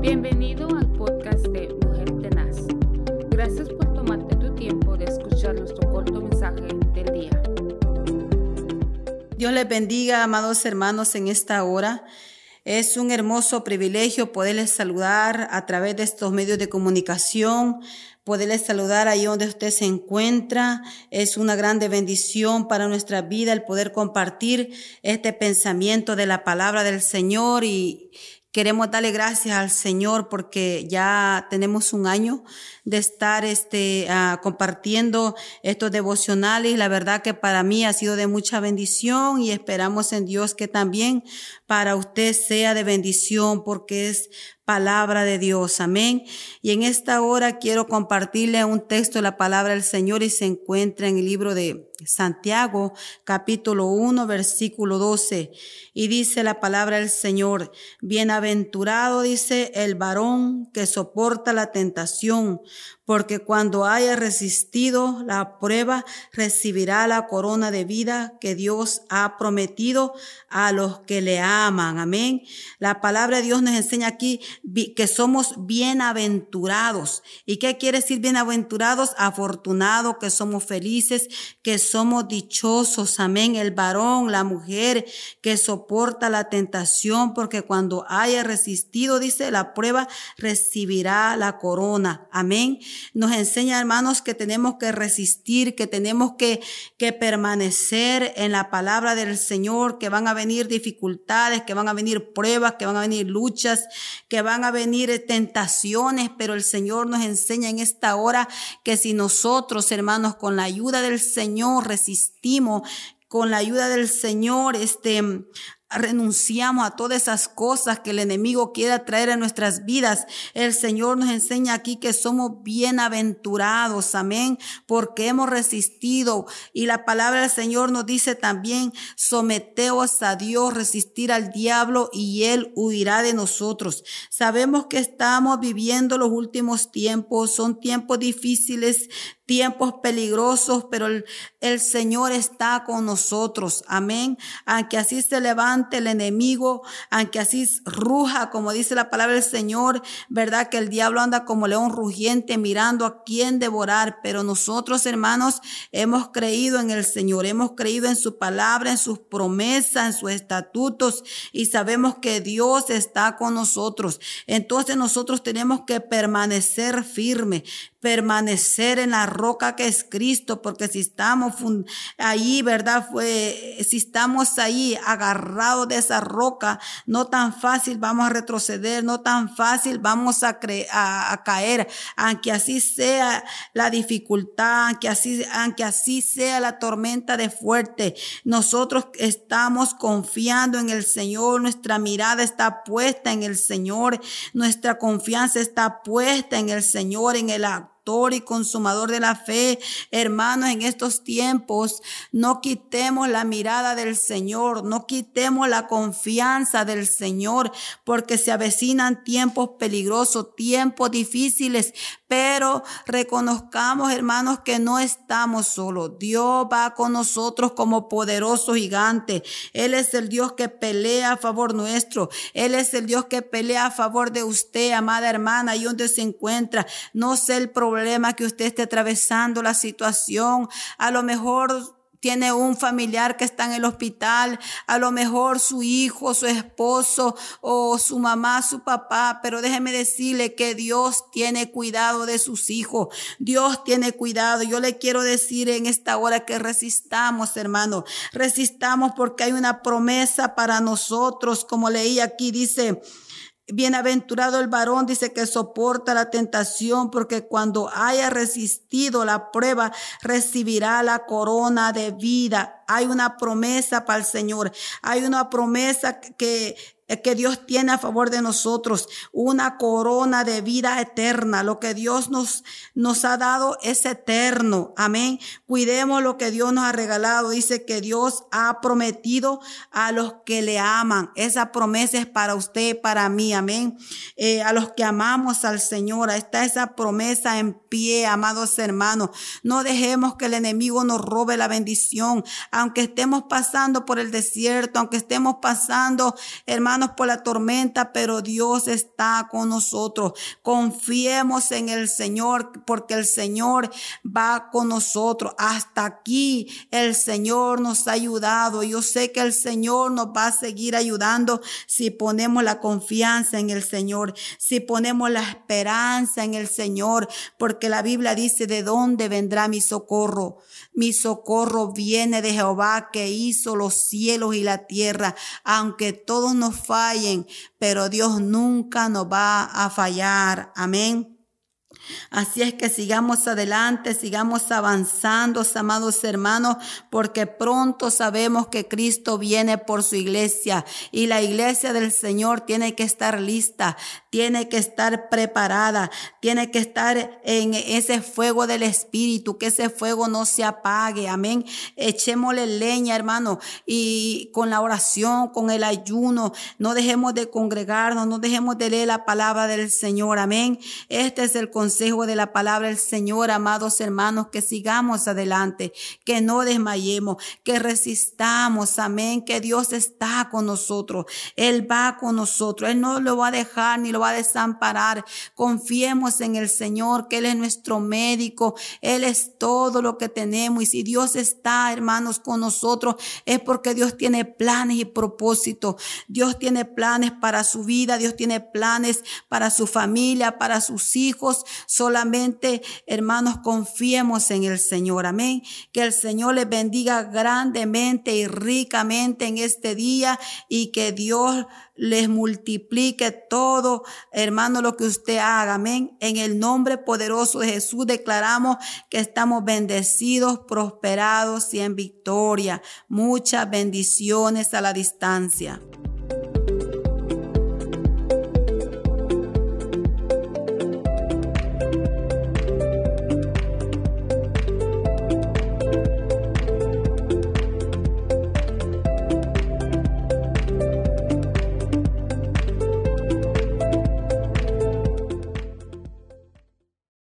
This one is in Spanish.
Bienvenido al podcast de Mujer Tenaz. Gracias por tomarte tu tiempo de escuchar nuestro corto mensaje del día. Dios les bendiga, amados hermanos, en esta hora. Es un hermoso privilegio poderles saludar a través de estos medios de comunicación, poderles saludar ahí donde usted se encuentra. Es una grande bendición para nuestra vida el poder compartir este pensamiento de la palabra del Señor y, Queremos darle gracias al Señor porque ya tenemos un año de estar este, uh, compartiendo estos devocionales. La verdad que para mí ha sido de mucha bendición y esperamos en Dios que también para usted sea de bendición porque es palabra de Dios. Amén. Y en esta hora quiero compartirle un texto de la palabra del Señor y se encuentra en el libro de Santiago, capítulo 1, versículo 12. Y dice la palabra del Señor, bienaventurado dice el varón que soporta la tentación, porque cuando haya resistido la prueba, recibirá la corona de vida que Dios ha prometido a los que le aman. Amén. La palabra de Dios nos enseña aquí que somos bienaventurados. ¿Y qué quiere decir bienaventurados? Afortunados, que somos felices, que somos dichosos. Amén. El varón, la mujer que soporta la tentación, porque cuando haya resistido, dice la prueba, recibirá la corona. Amén nos enseña, hermanos, que tenemos que resistir, que tenemos que, que permanecer en la palabra del Señor, que van a venir dificultades, que van a venir pruebas, que van a venir luchas, que van a venir tentaciones, pero el Señor nos enseña en esta hora que si nosotros, hermanos, con la ayuda del Señor resistimos, con la ayuda del Señor, este, renunciamos a todas esas cosas que el enemigo quiera traer a nuestras vidas. El Señor nos enseña aquí que somos bienaventurados, amén, porque hemos resistido. Y la palabra del Señor nos dice también, someteos a Dios, resistir al diablo y él huirá de nosotros. Sabemos que estamos viviendo los últimos tiempos, son tiempos difíciles, tiempos peligrosos, pero el, el, Señor está con nosotros. Amén. Aunque así se levante el enemigo, aunque así ruja, como dice la palabra del Señor, verdad que el diablo anda como león rugiente mirando a quién devorar, pero nosotros, hermanos, hemos creído en el Señor, hemos creído en su palabra, en sus promesas, en sus estatutos y sabemos que Dios está con nosotros. Entonces nosotros tenemos que permanecer firme, permanecer en la roca que es Cristo, porque si estamos ahí, ¿verdad? Fue, si estamos ahí agarrados de esa roca, no tan fácil vamos a retroceder, no tan fácil vamos a, a, caer, aunque así sea la dificultad, aunque así, aunque así sea la tormenta de fuerte, nosotros estamos confiando en el Señor, nuestra mirada está puesta en el Señor, nuestra confianza está puesta en el Señor, en el y consumador de la fe. Hermanos, en estos tiempos no quitemos la mirada del Señor, no quitemos la confianza del Señor, porque se avecinan tiempos peligrosos, tiempos difíciles, pero reconozcamos, hermanos, que no estamos solos. Dios va con nosotros como poderoso gigante. Él es el Dios que pelea a favor nuestro. Él es el Dios que pelea a favor de usted, amada hermana, y donde se encuentra. No sé el problema que usted esté atravesando, la situación. A lo mejor tiene un familiar que está en el hospital, a lo mejor su hijo, su esposo o su mamá, su papá, pero déjeme decirle que Dios tiene cuidado de sus hijos, Dios tiene cuidado. Yo le quiero decir en esta hora que resistamos, hermano, resistamos porque hay una promesa para nosotros, como leí aquí, dice, Bienaventurado el varón, dice que soporta la tentación, porque cuando haya resistido la prueba, recibirá la corona de vida. Hay una promesa para el Señor. Hay una promesa que que Dios tiene a favor de nosotros, una corona de vida eterna. Lo que Dios nos, nos ha dado es eterno. Amén. Cuidemos lo que Dios nos ha regalado. Dice que Dios ha prometido a los que le aman. Esa promesa es para usted, para mí. Amén. Eh, a los que amamos al Señor. Está esa promesa en pie, amados hermanos. No dejemos que el enemigo nos robe la bendición. Aunque estemos pasando por el desierto, aunque estemos pasando, hermanos, por la tormenta, pero Dios está con nosotros. Confiemos en el Señor, porque el Señor va con nosotros. Hasta aquí el Señor nos ha ayudado. Yo sé que el Señor nos va a seguir ayudando si ponemos la confianza en el Señor, si ponemos la esperanza en el Señor, porque la Biblia dice, ¿de dónde vendrá mi socorro? Mi socorro viene de Jehová que hizo los cielos y la tierra, aunque todos nos fallen, pero Dios nunca nos va a fallar. Amén. Así es que sigamos adelante, sigamos avanzando, amados hermanos, porque pronto sabemos que Cristo viene por su iglesia y la iglesia del Señor tiene que estar lista, tiene que estar preparada, tiene que estar en ese fuego del Espíritu, que ese fuego no se apague, amén. Echémosle leña, hermano, y con la oración, con el ayuno, no dejemos de congregarnos, no dejemos de leer la palabra del Señor, amén. Este es el de la palabra del Señor, amados hermanos, que sigamos adelante, que no desmayemos, que resistamos, amén, que Dios está con nosotros, Él va con nosotros, Él no lo va a dejar ni lo va a desamparar. Confiemos en el Señor, que Él es nuestro médico, Él es todo lo que tenemos. Y si Dios está, hermanos, con nosotros, es porque Dios tiene planes y propósitos. Dios tiene planes para su vida, Dios tiene planes para su familia, para sus hijos. Solamente, hermanos, confiemos en el Señor. Amén. Que el Señor les bendiga grandemente y ricamente en este día y que Dios les multiplique todo, hermano, lo que usted haga. Amén. En el nombre poderoso de Jesús declaramos que estamos bendecidos, prosperados y en victoria. Muchas bendiciones a la distancia.